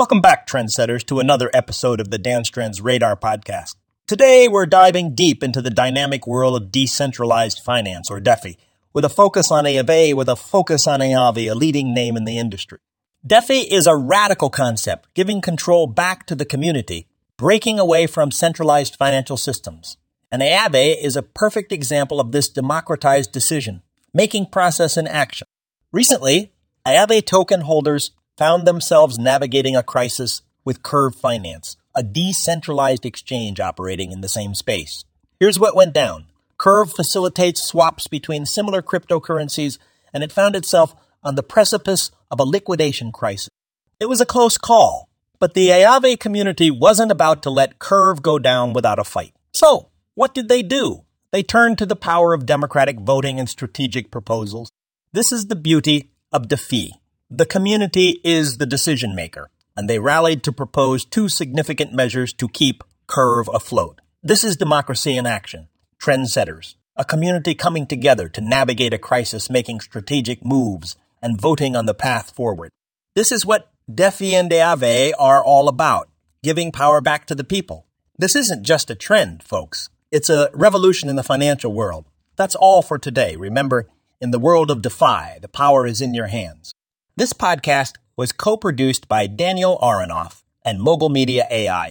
Welcome back, trendsetters, to another episode of the Dance Trends Radar podcast. Today, we're diving deep into the dynamic world of decentralized finance, or DeFi, with a focus on Aave, with a focus on Aave, a leading name in the industry. DeFi is a radical concept, giving control back to the community, breaking away from centralized financial systems. And Aave is a perfect example of this democratized decision, making process in action. Recently, Aave token holders found themselves navigating a crisis with Curve Finance, a decentralized exchange operating in the same space. Here's what went down. Curve facilitates swaps between similar cryptocurrencies, and it found itself on the precipice of a liquidation crisis. It was a close call, but the Aave community wasn't about to let Curve go down without a fight. So, what did they do? They turned to the power of democratic voting and strategic proposals. This is the beauty of DeFi. The community is the decision maker and they rallied to propose two significant measures to keep Curve afloat. This is democracy in action. Trendsetters, a community coming together to navigate a crisis, making strategic moves, and voting on the path forward. This is what DeFi and Aave are all about, giving power back to the people. This isn't just a trend, folks. It's a revolution in the financial world. That's all for today. Remember, in the world of DeFi, the power is in your hands. This podcast was co produced by Daniel Aronoff and Mogul Media AI.